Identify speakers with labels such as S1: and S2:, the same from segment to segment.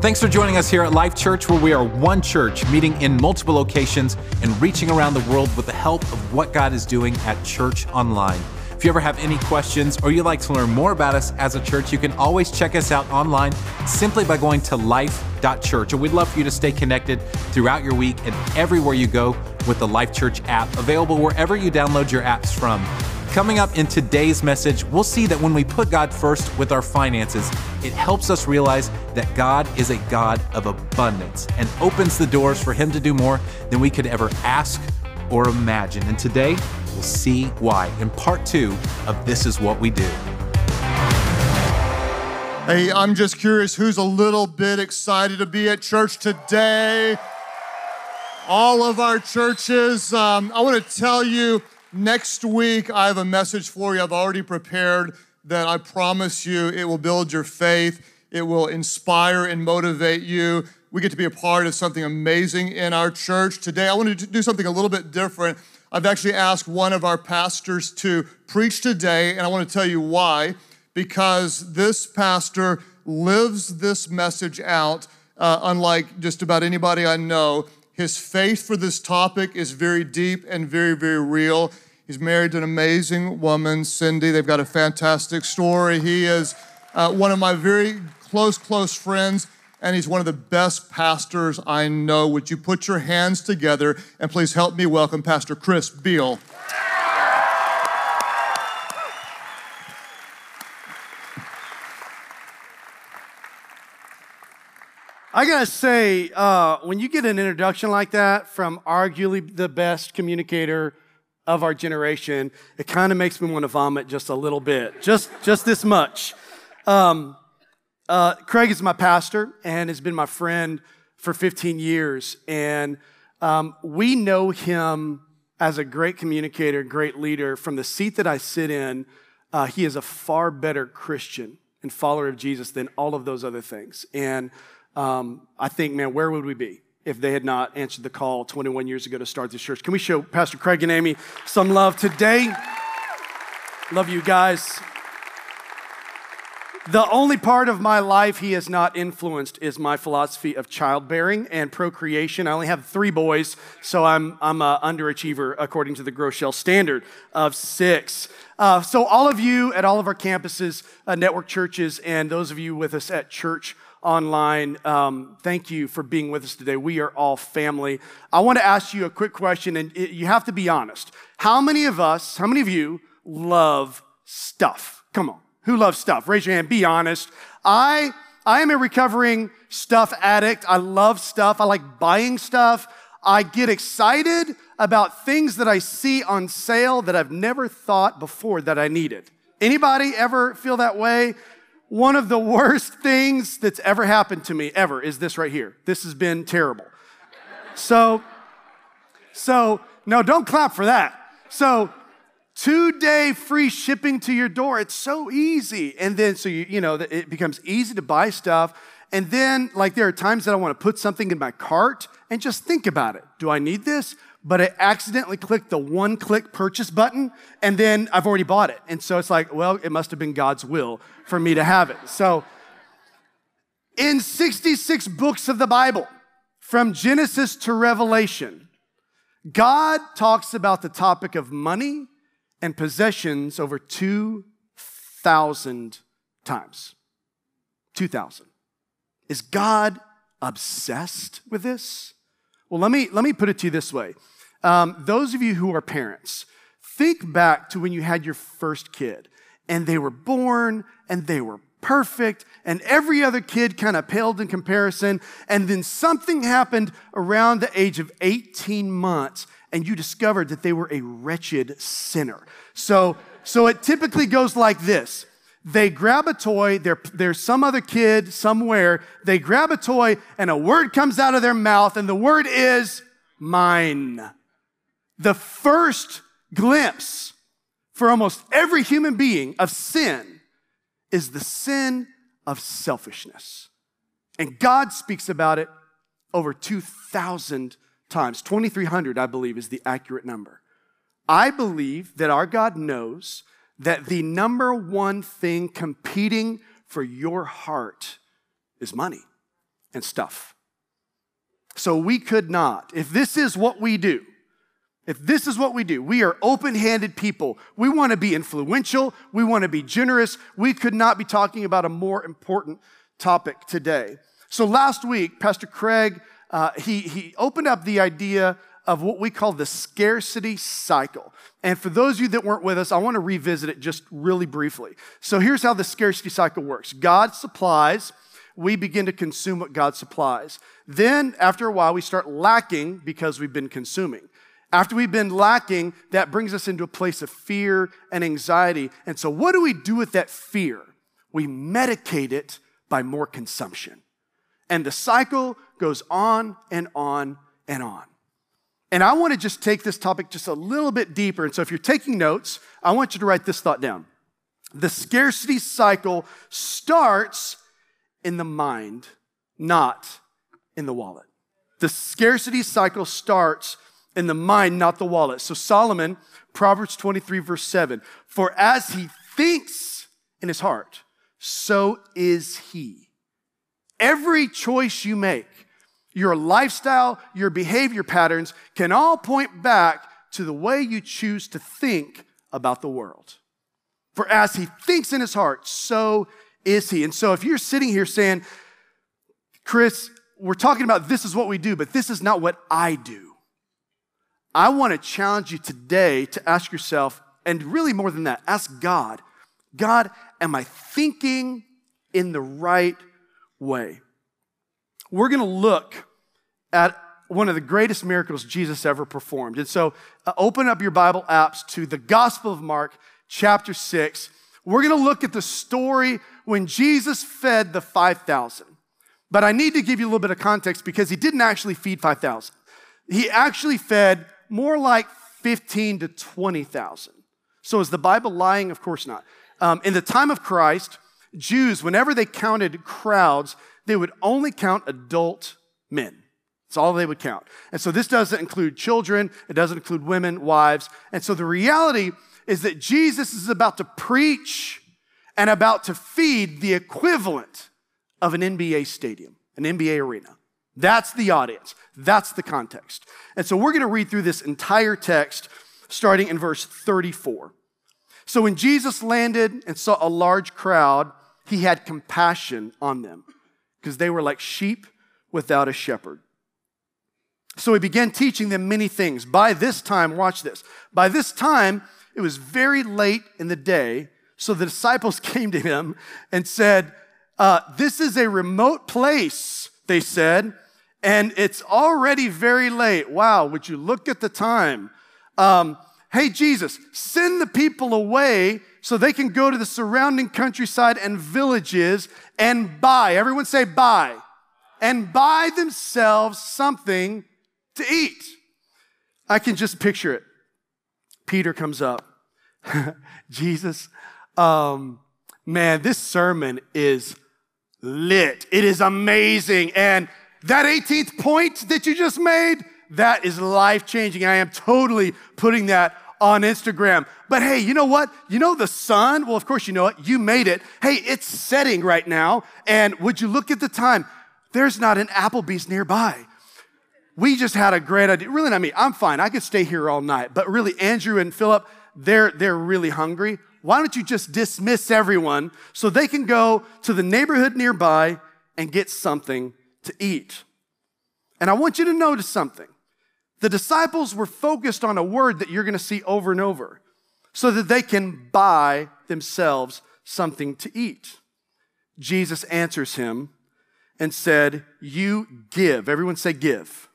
S1: Thanks for joining us here at Life Church, where we are one church meeting in multiple locations and reaching around the world with the help of what God is doing at Church Online. If you ever have any questions or you'd like to learn more about us as a church, you can always check us out online simply by going to life.church. And we'd love for you to stay connected throughout your week and everywhere you go with the Life Church app, available wherever you download your apps from. Coming up in today's message, we'll see that when we put God first with our finances, it helps us realize that God is a God of abundance and opens the doors for Him to do more than we could ever ask or imagine. And today, we'll see why in part two of This Is What We Do.
S2: Hey, I'm just curious who's a little bit excited to be at church today? All of our churches. Um, I want to tell you Next week, I have a message for you I've already prepared that I promise you it will build your faith, it will inspire and motivate you. We get to be a part of something amazing in our church. Today, I want to do something a little bit different. I've actually asked one of our pastors to preach today, and I want to tell you why. Because this pastor lives this message out, uh, unlike just about anybody I know. His faith for this topic is very deep and very, very real. He's married to an amazing woman, Cindy. They've got a fantastic story. He is uh, one of my very close, close friends, and he's one of the best pastors I know. Would you put your hands together and please help me welcome Pastor Chris Beall?
S3: I gotta say, uh, when you get an introduction like that from arguably the best communicator of our generation, it kind of makes me want to vomit just a little bit, just just this much. Um, uh, Craig is my pastor and has been my friend for 15 years, and um, we know him as a great communicator, great leader. From the seat that I sit in, uh, he is a far better Christian and follower of Jesus than all of those other things, and um, I think, man, where would we be if they had not answered the call 21 years ago to start this church? Can we show Pastor Craig and Amy some love today? Love you guys. The only part of my life he has not influenced is my philosophy of childbearing and procreation. I only have three boys, so I'm, I'm an underachiever according to the Groeschel standard of six. Uh, so, all of you at all of our campuses, uh, network churches, and those of you with us at church online. Um, thank you for being with us today. We are all family. I want to ask you a quick question, and it, you have to be honest. How many of us, how many of you love stuff? Come on. Who loves stuff? Raise your hand. Be honest. I, I am a recovering stuff addict. I love stuff. I like buying stuff. I get excited about things that I see on sale that I've never thought before that I needed. Anybody ever feel that way? One of the worst things that's ever happened to me ever is this right here. This has been terrible. So, so, no, don't clap for that. So, two day free shipping to your door. It's so easy. And then, so you, you know, it becomes easy to buy stuff. And then, like, there are times that I want to put something in my cart and just think about it. Do I need this? But I accidentally clicked the one click purchase button and then I've already bought it. And so it's like, well, it must have been God's will for me to have it. So in 66 books of the Bible, from Genesis to Revelation, God talks about the topic of money and possessions over 2,000 times. 2,000. Is God obsessed with this? Well, let me, let me put it to you this way. Um, those of you who are parents, think back to when you had your first kid and they were born and they were perfect and every other kid kind of paled in comparison. And then something happened around the age of 18 months and you discovered that they were a wretched sinner. So, so it typically goes like this they grab a toy, there's some other kid somewhere, they grab a toy, and a word comes out of their mouth, and the word is mine. The first glimpse for almost every human being of sin is the sin of selfishness. And God speaks about it over 2,000 times. 2,300, I believe, is the accurate number. I believe that our God knows that the number one thing competing for your heart is money. and stuff. So we could not, if this is what we do, if this is what we do, we are open handed people. We want to be influential. We want to be generous. We could not be talking about a more important topic today. So last week, Pastor Craig, uh, he, he opened up the idea of what we call the scarcity cycle. And for those of you that weren't with us, I want to revisit it just really briefly. So here's how the scarcity cycle works God supplies, we begin to consume what God supplies. Then, after a while, we start lacking because we've been consuming. After we've been lacking, that brings us into a place of fear and anxiety. And so, what do we do with that fear? We medicate it by more consumption. And the cycle goes on and on and on. And I want to just take this topic just a little bit deeper. And so, if you're taking notes, I want you to write this thought down. The scarcity cycle starts in the mind, not in the wallet. The scarcity cycle starts in the mind, not the wallet. So, Solomon, Proverbs 23, verse 7 For as he thinks in his heart, so is he. Every choice you make, your lifestyle, your behavior patterns can all point back to the way you choose to think about the world. For as he thinks in his heart, so is he. And so if you're sitting here saying, Chris, we're talking about this is what we do, but this is not what I do. I want to challenge you today to ask yourself, and really more than that, ask God, God, am I thinking in the right way? We're going to look at one of the greatest miracles Jesus ever performed. And so uh, open up your Bible apps to the Gospel of Mark, chapter 6. We're going to look at the story when Jesus fed the 5,000. But I need to give you a little bit of context because he didn't actually feed 5,000. He actually fed more like 15 to 20,000. So is the Bible lying? Of course not. Um, in the time of Christ, Jews, whenever they counted crowds, they would only count adult men. That's all they would count. And so this doesn't include children, it doesn't include women, wives. And so the reality is that Jesus is about to preach and about to feed the equivalent of an NBA stadium, an NBA arena. That's the audience. That's the context. And so we're going to read through this entire text starting in verse 34. So when Jesus landed and saw a large crowd, he had compassion on them because they were like sheep without a shepherd. So he began teaching them many things. By this time, watch this. By this time, it was very late in the day. So the disciples came to him and said, uh, This is a remote place, they said, and it's already very late. Wow, would you look at the time? Um, hey, Jesus, send the people away so they can go to the surrounding countryside and villages and buy. Everyone say buy. And buy themselves something to eat. I can just picture it. Peter comes up. Jesus, um, man, this sermon is lit. It is amazing. And that 18th point that you just made, that is life changing. I am totally putting that on Instagram. But hey, you know what? You know the sun? Well, of course you know it. You made it. Hey, it's setting right now. And would you look at the time? There's not an Applebee's nearby. We just had a great idea. Really not me. I'm fine. I could stay here all night. But really, Andrew and Philip, they're, they're really hungry. Why don't you just dismiss everyone so they can go to the neighborhood nearby and get something to eat? And I want you to notice something. The disciples were focused on a word that you're going to see over and over so that they can buy themselves something to eat. Jesus answers him and said, You give. Everyone say, give.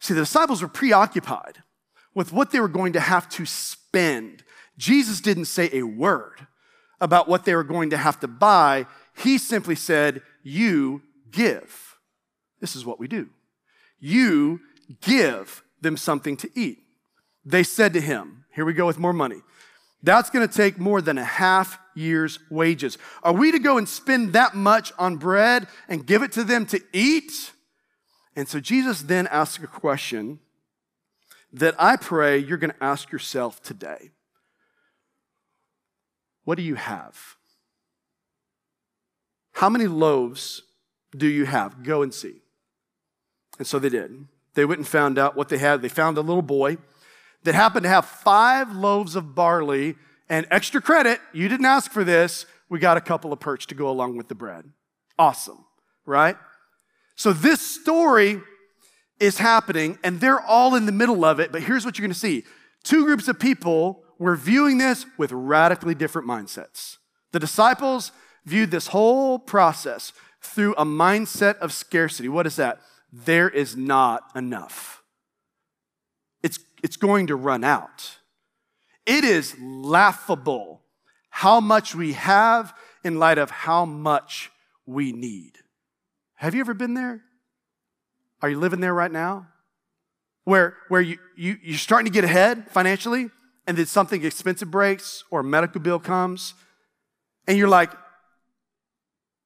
S3: See, the disciples were preoccupied with what they were going to have to spend. Jesus didn't say a word about what they were going to have to buy. He simply said, You give. This is what we do. You give them something to eat. They said to him, Here we go with more money. That's going to take more than a half year's wages. Are we to go and spend that much on bread and give it to them to eat? And so Jesus then asks a question that I pray you're going to ask yourself today. What do you have? How many loaves do you have? Go and see. And so they did. They went and found out what they had. They found a little boy that happened to have five loaves of barley and extra credit. You didn't ask for this. We got a couple of perch to go along with the bread. Awesome, right? So this story is happening and they're all in the middle of it. But here's what you're going to see two groups of people were viewing this with radically different mindsets. The disciples viewed this whole process through a mindset of scarcity. What is that? There is not enough. It's, it's going to run out. It is laughable how much we have in light of how much we need. Have you ever been there? Are you living there right now? Where, where you, you, you're starting to get ahead financially, and then something expensive breaks or a medical bill comes, and you're like,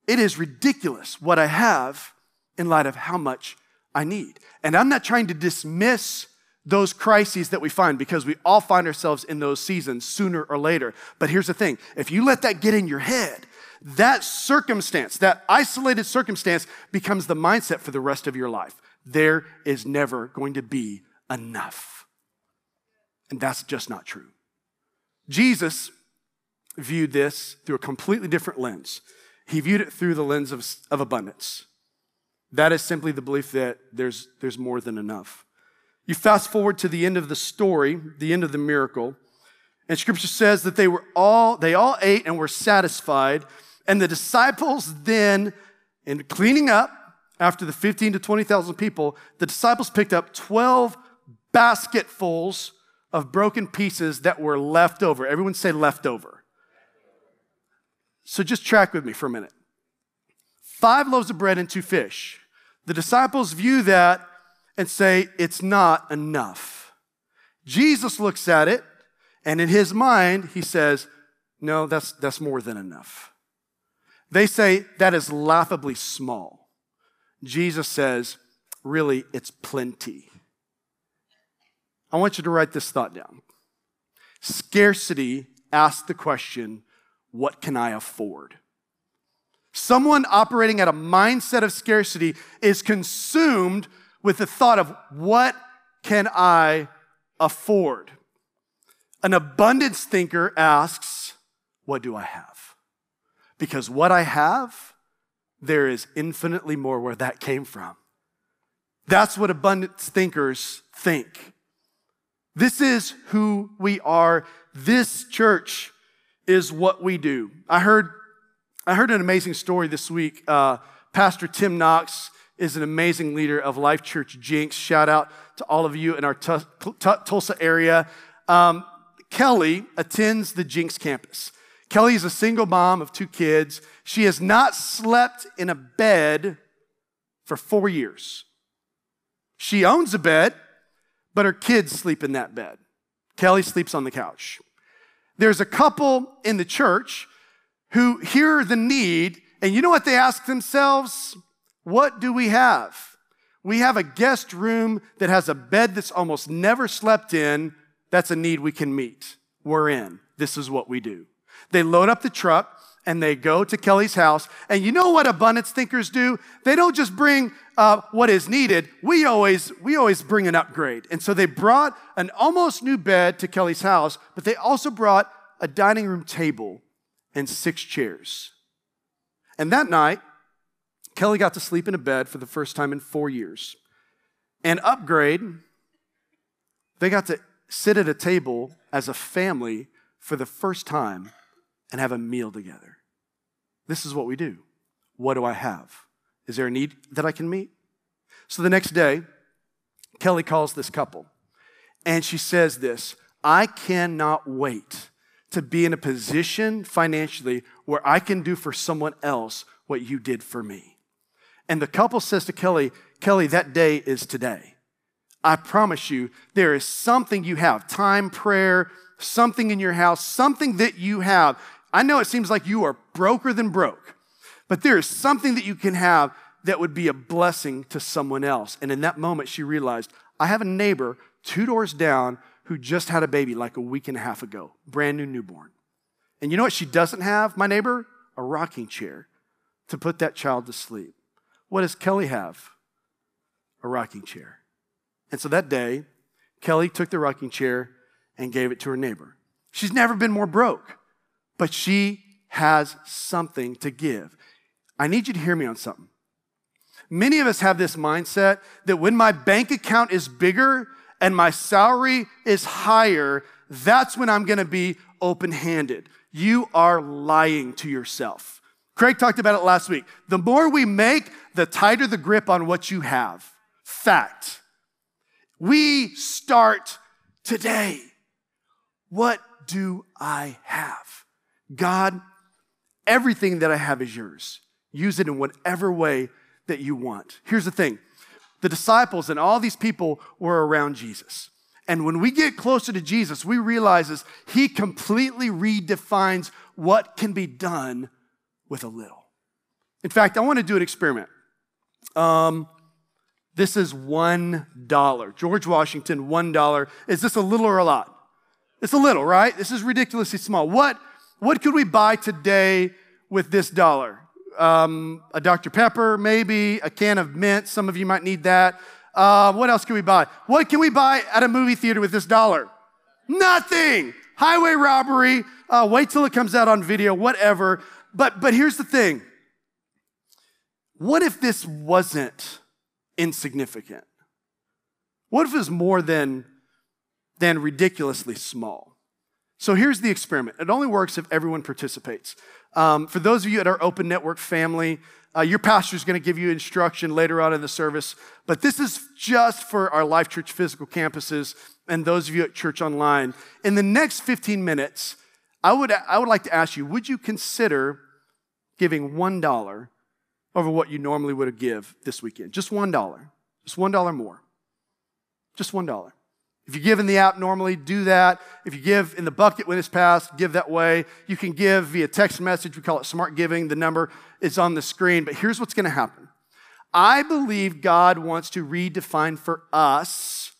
S3: it is ridiculous what I have in light of how much I need. And I'm not trying to dismiss those crises that we find because we all find ourselves in those seasons sooner or later. But here's the thing if you let that get in your head, that circumstance, that isolated circumstance, becomes the mindset for the rest of your life. There is never going to be enough. And that's just not true. Jesus viewed this through a completely different lens. He viewed it through the lens of, of abundance. That is simply the belief that there's, there's more than enough. You fast forward to the end of the story, the end of the miracle, and scripture says that they were all, they all ate and were satisfied. And the disciples then, in cleaning up after the 15 to 20,000 people, the disciples picked up 12 basketfuls of broken pieces that were left over. Everyone say leftover. So just track with me for a minute. Five loaves of bread and two fish. The disciples view that and say, it's not enough. Jesus looks at it, and in his mind, he says, no, that's, that's more than enough. They say that is laughably small. Jesus says, really, it's plenty. I want you to write this thought down. Scarcity asks the question, what can I afford? Someone operating at a mindset of scarcity is consumed with the thought of what can I afford? An abundance thinker asks, what do I have? Because what I have, there is infinitely more where that came from. That's what abundance thinkers think. This is who we are. This church is what we do. I heard, I heard an amazing story this week. Uh, Pastor Tim Knox is an amazing leader of Life Church Jenks. Shout out to all of you in our t- t- Tulsa area. Um, Kelly attends the Jenks campus. Kelly is a single mom of two kids. She has not slept in a bed for four years. She owns a bed, but her kids sleep in that bed. Kelly sleeps on the couch. There's a couple in the church who hear the need, and you know what they ask themselves? What do we have? We have a guest room that has a bed that's almost never slept in. That's a need we can meet. We're in. This is what we do. They load up the truck and they go to Kelly's house. And you know what abundance thinkers do? They don't just bring uh, what is needed. We always we always bring an upgrade. And so they brought an almost new bed to Kelly's house, but they also brought a dining room table and six chairs. And that night, Kelly got to sleep in a bed for the first time in four years. And upgrade, they got to sit at a table as a family for the first time and have a meal together. This is what we do. What do I have? Is there a need that I can meet? So the next day, Kelly calls this couple and she says this I cannot wait to be in a position financially where I can do for someone else what you did for me. And the couple says to Kelly, Kelly, that day is today. I promise you, there is something you have time, prayer, something in your house, something that you have. I know it seems like you are broker than broke, but there is something that you can have that would be a blessing to someone else. And in that moment, she realized, I have a neighbor two doors down who just had a baby like a week and a half ago, brand new newborn. And you know what she doesn't have, my neighbor? A rocking chair to put that child to sleep. what does Kelly have? A rocking chair. And so that day, Kelly took the rocking chair and gave it to her neighbor. She's never been more broke, but she has something to give. I need you to hear me on something. Many of us have this mindset that when my bank account is bigger and my salary is higher, that's when I'm gonna be open handed. You are lying to yourself. Craig talked about it last week. The more we make, the tighter the grip on what you have. Fact. We start today. What do I have? God, everything that I have is yours. Use it in whatever way that you want. Here's the thing the disciples and all these people were around Jesus. And when we get closer to Jesus, we realize this, he completely redefines what can be done with a little. In fact, I want to do an experiment. Um, this is $1. George Washington, $1. Is this a little or a lot? It's a little, right? This is ridiculously small. What, what could we buy today with this dollar? Um, a Dr. Pepper, maybe, a can of mint. Some of you might need that. Uh, what else can we buy? What can we buy at a movie theater with this dollar? Nothing. Highway robbery. Uh, wait till it comes out on video, whatever. But, but here's the thing what if this wasn't insignificant? What if it was more than, than ridiculously small? So here's the experiment. It only works if everyone participates. Um, for those of you at our open network family, uh, your pastor is going to give you instruction later on in the service, but this is just for our Life Church physical campuses and those of you at Church Online. In the next 15 minutes, I would, I would like to ask you would you consider giving $1 over what you normally would have give this weekend? Just $1. Just $1 more. Just $1. If you give in the app normally, do that. If you give in the bucket when it's passed, give that way. You can give via text message. We call it smart giving. The number is on the screen. But here's what's going to happen I believe God wants to redefine for us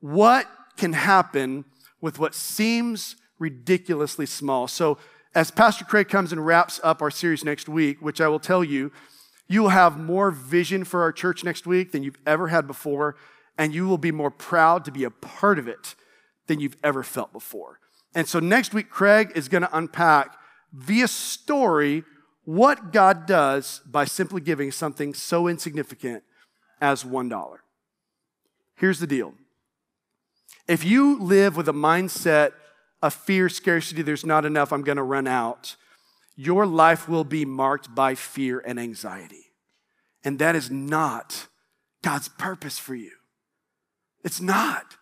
S3: what can happen with what seems ridiculously small. So, as Pastor Craig comes and wraps up our series next week, which I will tell you, you will have more vision for our church next week than you've ever had before, and you will be more proud to be a part of it than you've ever felt before. And so next week, Craig is going to unpack via story what God does by simply giving something so insignificant as $1. Here's the deal if you live with a mindset of fear, scarcity, there's not enough, I'm gonna run out, your life will be marked by fear and anxiety. And that is not God's purpose for you. It's not.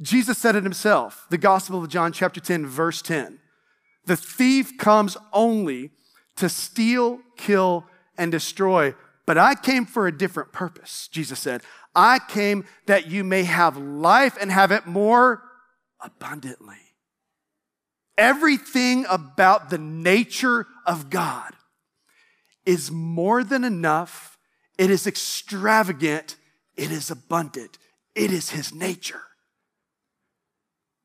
S3: Jesus said it himself, the Gospel of John, chapter 10, verse 10. The thief comes only to steal, kill, and destroy. But I came for a different purpose, Jesus said. I came that you may have life and have it more abundantly. Everything about the nature of God is more than enough. It is extravagant. It is abundant. It is His nature.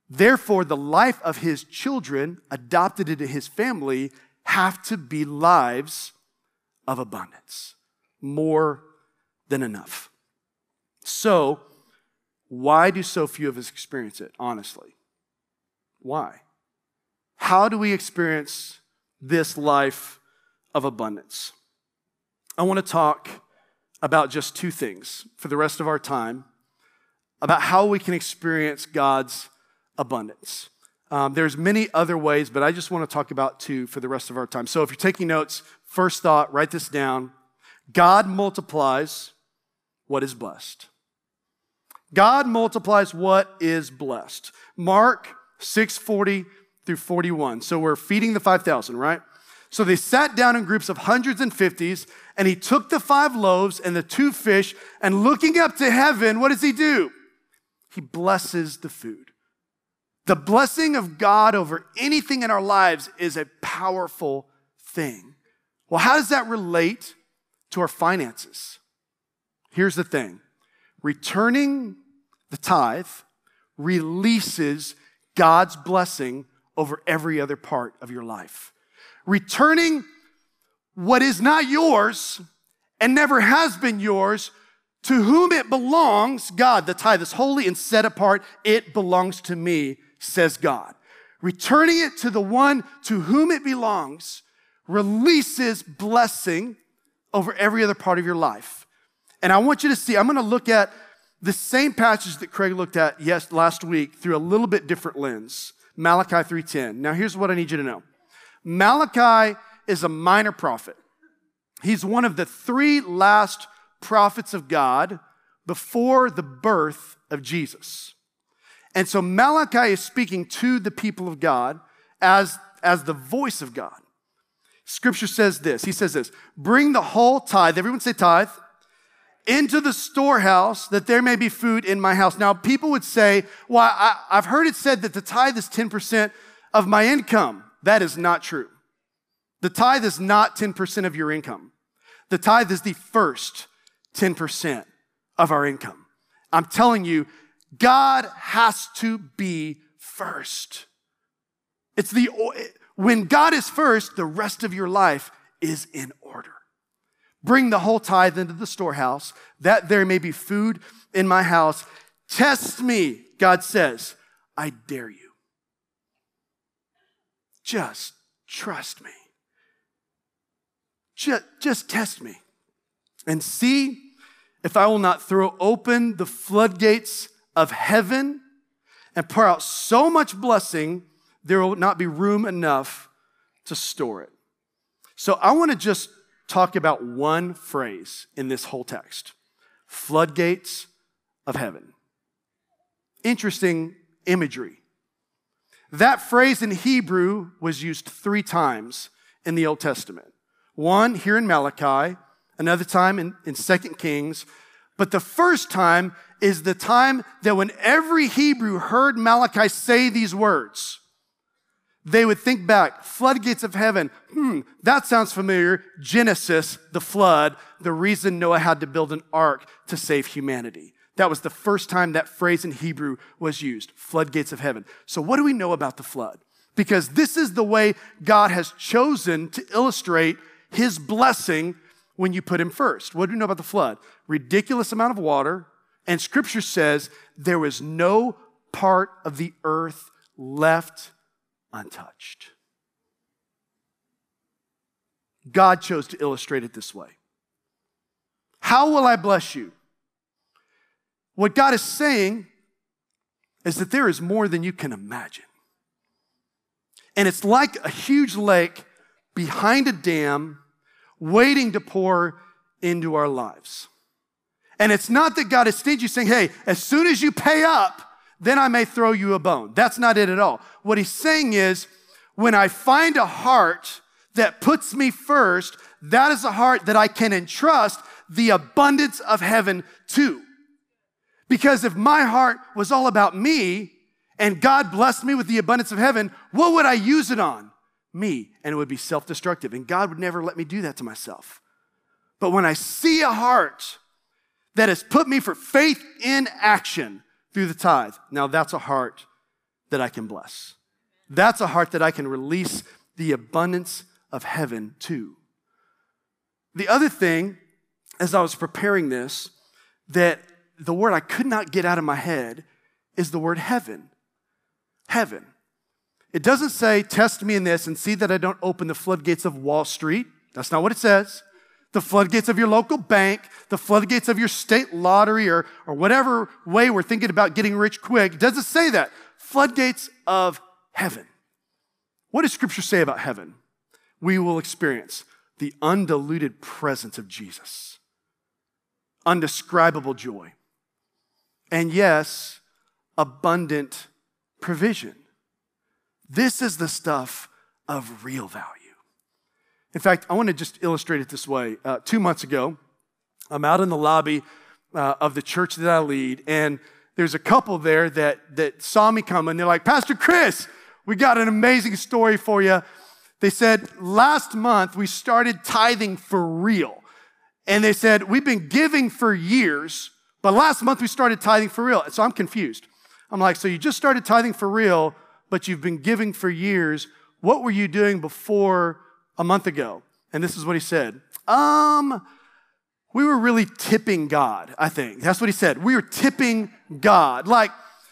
S3: Therefore, the life of His children, adopted into His family, have to be lives of abundance, more than enough. So, why do so few of us experience it, honestly? Why? How do we experience this life of abundance? I want to talk about just two things for the rest of our time about how we can experience God's abundance. Um, there's many other ways, but I just want to talk about two for the rest of our time. So if you're taking notes, first thought, write this down. God multiplies what is blessed. God multiplies what is blessed. Mark 640 through 41. So we're feeding the 5,000, right? So they sat down in groups of hundreds and fifties, and he took the five loaves and the two fish, and looking up to heaven, what does he do? He blesses the food. The blessing of God over anything in our lives is a powerful thing. Well, how does that relate to our finances? Here's the thing returning the tithe releases God's blessing over every other part of your life. Returning what is not yours and never has been yours. To whom it belongs, God, the tithe is holy and set apart. It belongs to me, says God. Returning it to the one to whom it belongs releases blessing over every other part of your life. And I want you to see, I'm going to look at the same passage that Craig looked at yes last week through a little bit different lens. Malachi 3:10. Now here's what I need you to know. Malachi is a minor prophet. He's one of the three last prophets of God before the birth of Jesus. And so Malachi is speaking to the people of God as, as the voice of God. Scripture says this. He says this Bring the whole tithe, everyone say tithe, into the storehouse that there may be food in my house. Now, people would say, Well, I, I've heard it said that the tithe is 10% of my income. That is not true. The tithe is not 10% of your income. The tithe is the first 10% of our income. I'm telling you, God has to be first. It's the, when God is first, the rest of your life is in order. Bring the whole tithe into the storehouse, that there may be food in my house. Test me, God says, I dare you. Just trust me. Just, just test me and see if I will not throw open the floodgates of heaven and pour out so much blessing, there will not be room enough to store it. So I want to just talk about one phrase in this whole text floodgates of heaven. Interesting imagery. That phrase in Hebrew was used three times in the Old Testament. One here in Malachi, another time in, in 2 Kings. But the first time is the time that when every Hebrew heard Malachi say these words, they would think back, floodgates of heaven. Hmm, that sounds familiar. Genesis, the flood, the reason Noah had to build an ark to save humanity. That was the first time that phrase in Hebrew was used floodgates of heaven. So, what do we know about the flood? Because this is the way God has chosen to illustrate his blessing when you put him first. What do we know about the flood? Ridiculous amount of water, and scripture says there was no part of the earth left untouched. God chose to illustrate it this way. How will I bless you? What God is saying is that there is more than you can imagine. And it's like a huge lake behind a dam waiting to pour into our lives. And it's not that God is stingy saying, hey, as soon as you pay up, then I may throw you a bone. That's not it at all. What he's saying is, when I find a heart that puts me first, that is a heart that I can entrust the abundance of heaven to. Because if my heart was all about me and God blessed me with the abundance of heaven, what would I use it on? Me and it would be self destructive. And God would never let me do that to myself. But when I see a heart that has put me for faith in action through the tithe, now that's a heart that I can bless. That's a heart that I can release the abundance of heaven to. The other thing, as I was preparing this, that the word I could not get out of my head is the word heaven. Heaven. It doesn't say, test me in this and see that I don't open the floodgates of Wall Street. That's not what it says. The floodgates of your local bank, the floodgates of your state lottery, or, or whatever way we're thinking about getting rich quick. It doesn't say that. Floodgates of heaven. What does Scripture say about heaven? We will experience the undiluted presence of Jesus, undescribable joy, and yes, abundant provision. This is the stuff of real value. In fact, I want to just illustrate it this way. Uh, two months ago, I'm out in the lobby uh, of the church that I lead, and there's a couple there that, that saw me coming. They're like, Pastor Chris, we got an amazing story for you. They said, last month we started tithing for real. And they said, we've been giving for years, but last month we started tithing for real. So I'm confused. I'm like, so you just started tithing for real, but you've been giving for years. What were you doing before a month ago? And this is what he said. Um, we were really tipping God, I think. That's what he said. We were tipping God. Like,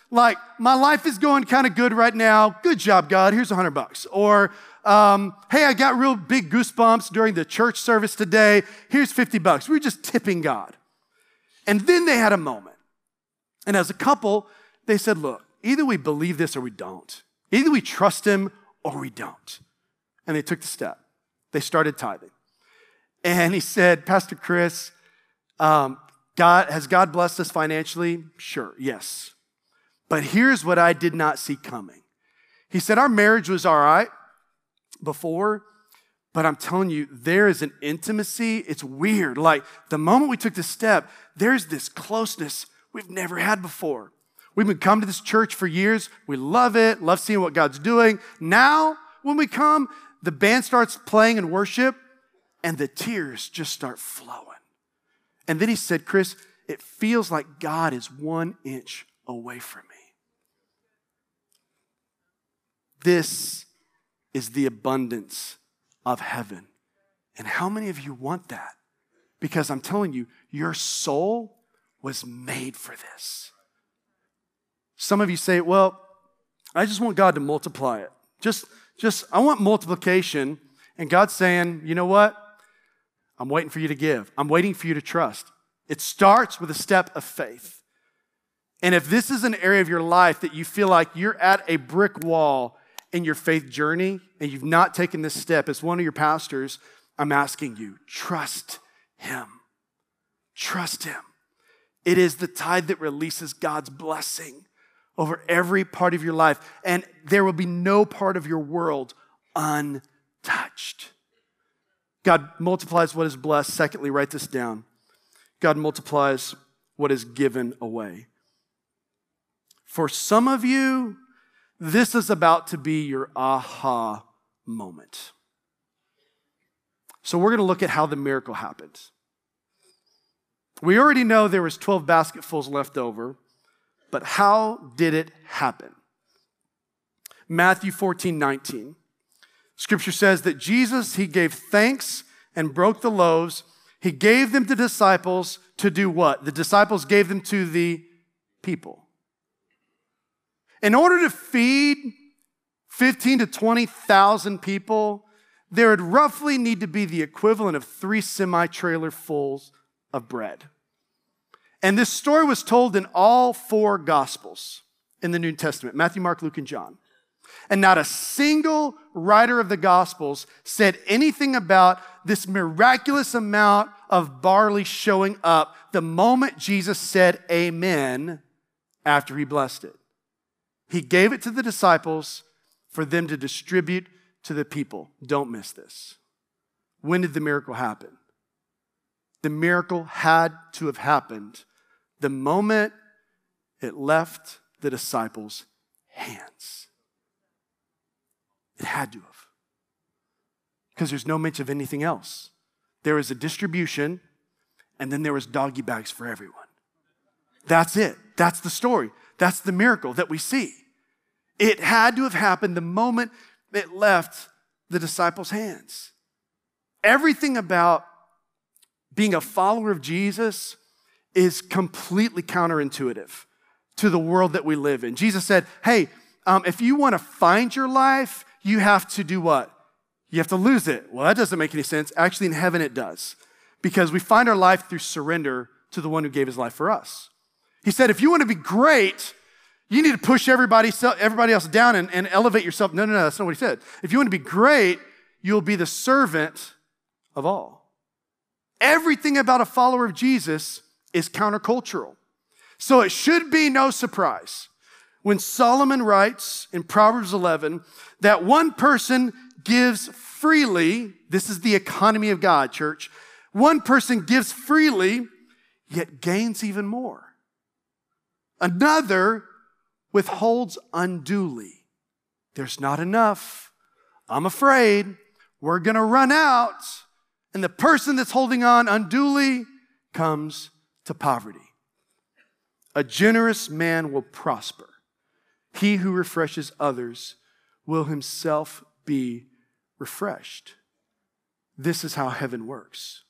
S3: like my life is going kind of good right now. Good job, God. Here's a hundred bucks. Or, um, hey, I got real big goosebumps during the church service today. Here's 50 bucks. We were just tipping God. And then they had a moment. And as a couple, they said, look, either we believe this or we don't. Either we trust him or we don't. And they took the step. They started tithing. And he said, Pastor Chris, um, God, has God blessed us financially? Sure, yes. But here's what I did not see coming. He said, Our marriage was all right before, but I'm telling you, there is an intimacy. It's weird. Like the moment we took the step, there's this closeness we've never had before. We've been coming to this church for years. We love it, love seeing what God's doing. Now, when we come, the band starts playing in worship and the tears just start flowing. And then he said, Chris, it feels like God is one inch away from me. This is the abundance of heaven. And how many of you want that? Because I'm telling you, your soul was made for this. Some of you say, well, I just want God to multiply it. Just, just, I want multiplication. And God's saying, you know what? I'm waiting for you to give. I'm waiting for you to trust. It starts with a step of faith. And if this is an area of your life that you feel like you're at a brick wall in your faith journey and you've not taken this step, as one of your pastors, I'm asking you, trust Him. Trust Him. It is the tithe that releases God's blessing over every part of your life, and there will be no part of your world untouched. God multiplies what is blessed. Secondly, write this down God multiplies what is given away. For some of you, this is about to be your aha moment. So we're going to look at how the miracle happened. We already know there was 12 basketfuls left over, but how did it happen? Matthew 14, 19. Scripture says that Jesus, he gave thanks and broke the loaves. He gave them to disciples to do what? The disciples gave them to the people. In order to feed 15 to 20,000 people, there would roughly need to be the equivalent of three semi trailer fulls of bread. And this story was told in all four Gospels in the New Testament Matthew, Mark, Luke, and John. And not a single writer of the Gospels said anything about this miraculous amount of barley showing up the moment Jesus said amen after he blessed it. He gave it to the disciples for them to distribute to the people. Don't miss this. When did the miracle happen? The miracle had to have happened the moment it left the disciples' hands. It had to have. Because there's no mention of anything else. There was a distribution, and then there was doggy bags for everyone. That's it. That's the story. That's the miracle that we see. It had to have happened the moment it left the disciples' hands. Everything about being a follower of Jesus is completely counterintuitive to the world that we live in. Jesus said, Hey, um, if you want to find your life, you have to do what? You have to lose it. Well, that doesn't make any sense. Actually, in heaven, it does. Because we find our life through surrender to the one who gave his life for us. He said, if you want to be great, you need to push everybody, everybody else down and, and elevate yourself. No, no, no, that's not what he said. If you want to be great, you'll be the servant of all. Everything about a follower of Jesus is countercultural. So it should be no surprise when Solomon writes in Proverbs 11 that one person gives freely, this is the economy of God, church. One person gives freely, yet gains even more. Another withholds unduly. There's not enough. I'm afraid we're going to run out. And the person that's holding on unduly comes to poverty. A generous man will prosper. He who refreshes others will himself be refreshed. This is how heaven works.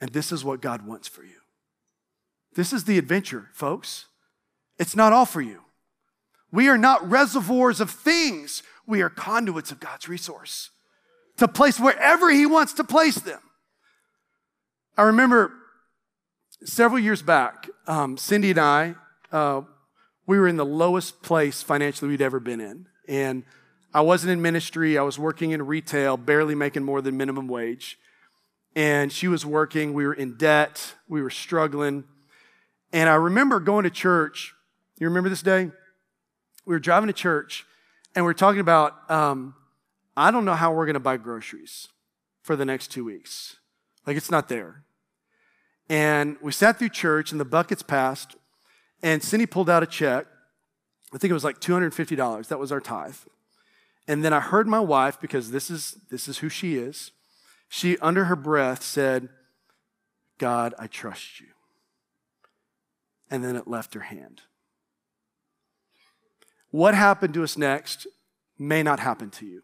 S3: And this is what God wants for you. This is the adventure, folks. It's not all for you. We are not reservoirs of things, we are conduits of God's resource to place wherever He wants to place them. I remember several years back, um, Cindy and I, uh, we were in the lowest place financially we'd ever been in. And I wasn't in ministry, I was working in retail, barely making more than minimum wage. And she was working, we were in debt, we were struggling. And I remember going to church. You remember this day? We were driving to church and we are talking about, um, I don't know how we're going to buy groceries for the next two weeks. Like it's not there. And we sat through church and the buckets passed. And Cindy pulled out a check. I think it was like $250. That was our tithe. And then I heard my wife, because this is, this is who she is, she, under her breath, said, God, I trust you. And then it left her hand. What happened to us next may not happen to you,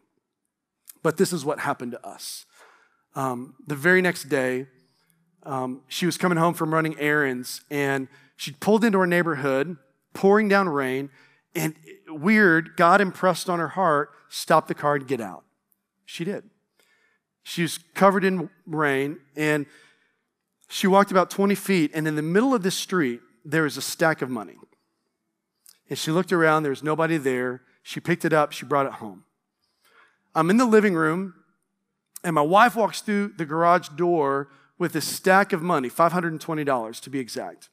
S3: but this is what happened to us. Um, the very next day, um, she was coming home from running errands and she pulled into our neighborhood, pouring down rain, and weird, God impressed on her heart, stop the car and get out. She did. She was covered in rain and she walked about 20 feet, and in the middle of this street, there was a stack of money. And she looked around, there was nobody there. She picked it up, she brought it home. I'm in the living room, and my wife walks through the garage door with a stack of money, $520 to be exact.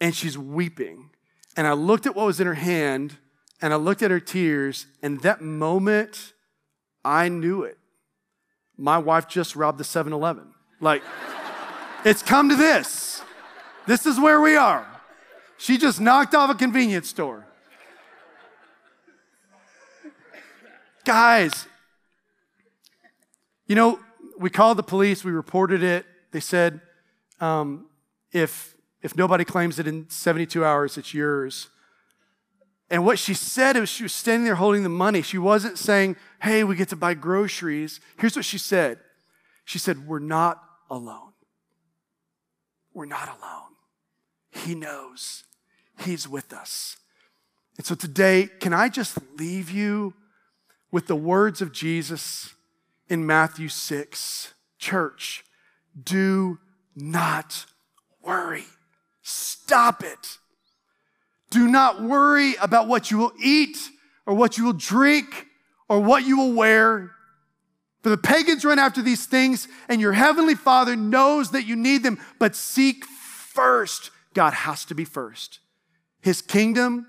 S3: And she's weeping. And I looked at what was in her hand, and I looked at her tears, and that moment, I knew it. My wife just robbed the 7 Eleven. Like, it's come to this. This is where we are. She just knocked off a convenience store. Guys, you know, we called the police, we reported it. They said, um, if, if nobody claims it in 72 hours, it's yours. And what she said is she was standing there holding the money. She wasn't saying, hey, we get to buy groceries. Here's what she said She said, we're not alone. We're not alone. He knows. He's with us. And so today, can I just leave you with the words of Jesus in Matthew 6? Church, do not worry. Stop it. Do not worry about what you will eat or what you will drink or what you will wear. For the pagans run after these things, and your heavenly Father knows that you need them, but seek first. God has to be first his kingdom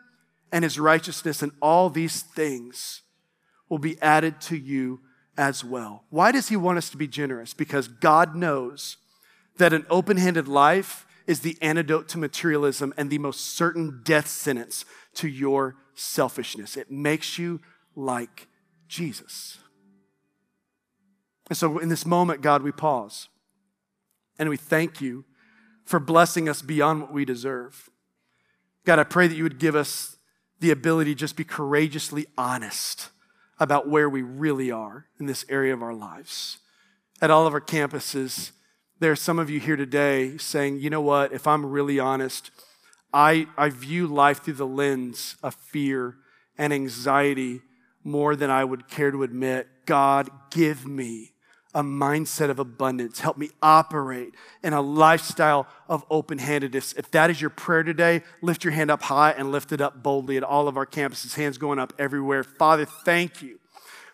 S3: and his righteousness, and all these things will be added to you as well. Why does he want us to be generous? Because God knows that an open handed life is the antidote to materialism and the most certain death sentence to your selfishness. It makes you like Jesus. And so, in this moment, God, we pause and we thank you for blessing us beyond what we deserve. God, I pray that you would give us the ability to just be courageously honest about where we really are in this area of our lives. At all of our campuses, there are some of you here today saying, you know what, if I'm really honest, I, I view life through the lens of fear and anxiety more than I would care to admit. God, give me a mindset of abundance. Help me operate in a lifestyle of open handedness. If that is your prayer today, lift your hand up high and lift it up boldly at all of our campuses, hands going up everywhere. Father, thank you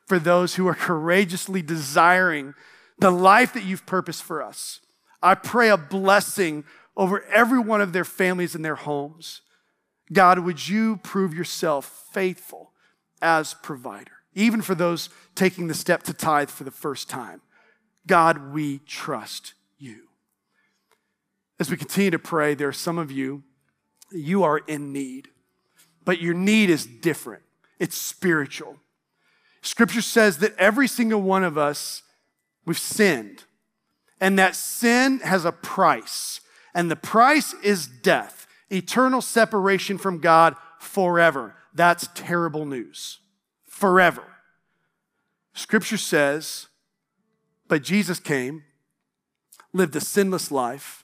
S3: for those who are courageously desiring the life that you've purposed for us. I pray a blessing over every one of their families and their homes. God, would you prove yourself faithful as provider, even for those taking the step to tithe for the first time? God, we trust you. As we continue to pray, there are some of you, you are in need, but your need is different. It's spiritual. Scripture says that every single one of us, we've sinned, and that sin has a price, and the price is death, eternal separation from God forever. That's terrible news. Forever. Scripture says but Jesus came, lived a sinless life,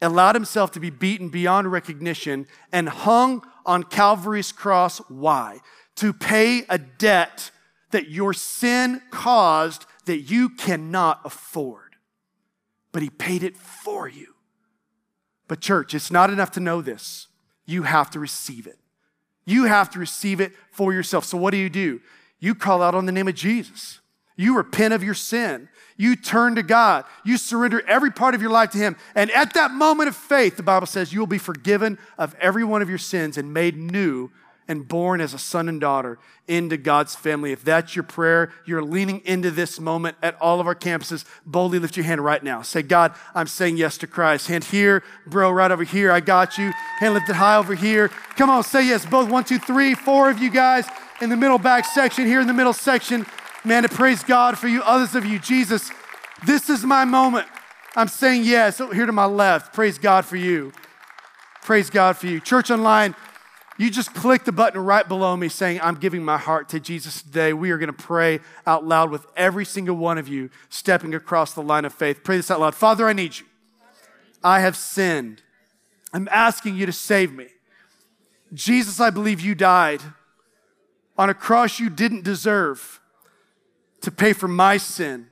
S3: allowed himself to be beaten beyond recognition, and hung on Calvary's cross. Why? To pay a debt that your sin caused that you cannot afford. But he paid it for you. But, church, it's not enough to know this. You have to receive it. You have to receive it for yourself. So, what do you do? You call out on the name of Jesus. You repent of your sin. You turn to God. You surrender every part of your life to Him. And at that moment of faith, the Bible says you will be forgiven of every one of your sins and made new and born as a son and daughter into God's family. If that's your prayer, you're leaning into this moment at all of our campuses, boldly lift your hand right now. Say, God, I'm saying yes to Christ. Hand here, bro, right over here. I got you. Hand lifted high over here. Come on, say yes. Both one, two, three, four of you guys in the middle back section, here in the middle section. Man, to praise God for you, others of you. Jesus, this is my moment. I'm saying yes. Oh, here to my left. Praise God for you. Praise God for you. Church Online, you just click the button right below me saying, I'm giving my heart to Jesus today. We are going to pray out loud with every single one of you stepping across the line of faith. Pray this out loud. Father, I need you. I have sinned. I'm asking you to save me. Jesus, I believe you died on a cross you didn't deserve to pay for my sin.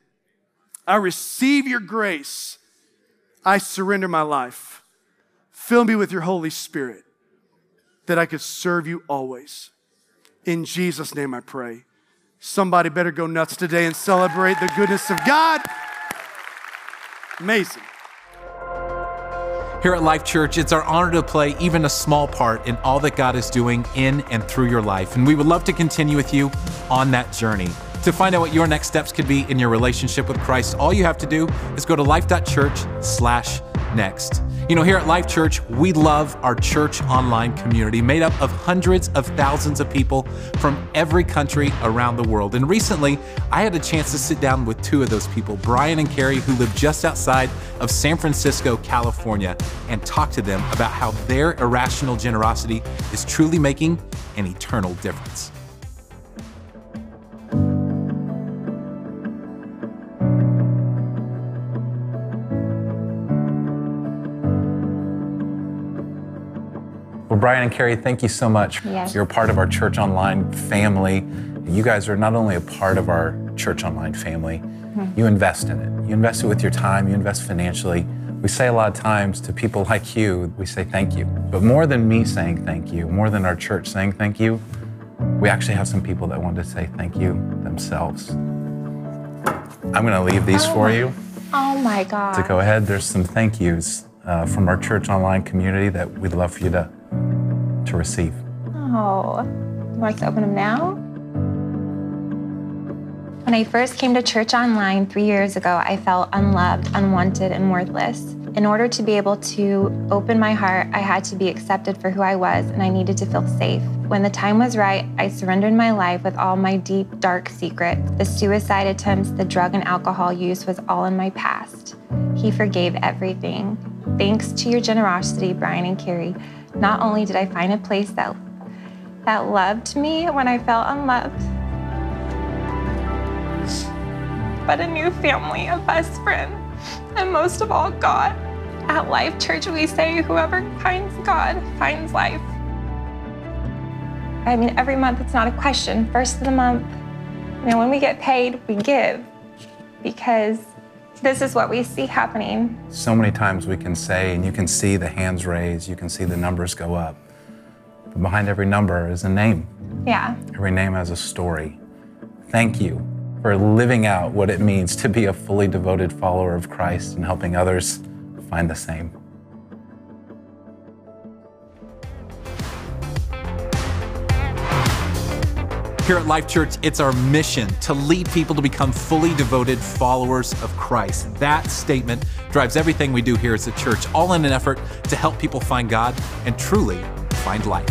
S3: I receive your grace. I surrender my life. Fill me with your Holy Spirit that I could serve you always. In Jesus' name I pray. Somebody better go nuts today and celebrate the goodness of God. Amazing.
S1: Here at Life Church, it's our honor to play even a small part in all that God is doing in and through your life. And we would love to continue with you on that journey. To find out what your next steps could be in your relationship with Christ, all you have to do is go to life.church/next. You know, here at Life Church, we love our church online community made up of hundreds of thousands of people from every country around the world. And recently, I had a chance to sit down with two of those people, Brian and Carrie, who live just outside of San Francisco, California, and talk to them about how their irrational generosity is truly making an eternal difference. Brian and Carrie, thank you so much.
S4: Yes.
S1: You're part of our Church Online family. You guys are not only a part of our Church Online family, you invest in it. You invest it with your time, you invest financially. We say a lot of times to people like you, we say thank you. But more than me saying thank you, more than our church saying thank you, we actually have some people that want to say thank you themselves. I'm going to leave these
S4: Oh
S1: for
S4: my-
S1: you
S4: Oh my God.
S1: to go ahead. There's some thank yous uh, from our church online community that we'd love for you to, to receive.
S4: Oh, you want to open them now? When I first came to church online three years ago, I felt unloved, unwanted, and worthless. In order to be able to open my heart, I had to be accepted for who I was, and I needed to feel safe. When the time was right, I surrendered my life with all my deep, dark secrets. The suicide attempts, the drug and alcohol use was all in my past. He forgave everything. Thanks to your generosity, Brian and Carrie, not only did I find a place that that loved me when I felt unloved, but a new family, a best friend, and most of all, God. At Life Church, we say whoever finds God finds life. I mean, every month it's not a question. First of the month, you know, when we get paid, we give because this is what we see happening.
S1: So many times we can say, and you can see the hands raised, you can see the numbers go up. But behind every number is a name.
S4: Yeah.
S1: Every name has a story. Thank you for living out what it means to be a fully devoted follower of Christ and helping others find the same. Here at Life Church, it's our mission to lead people to become fully devoted followers of Christ. That statement drives everything we do here as a church, all in an effort to help people find God and truly find life.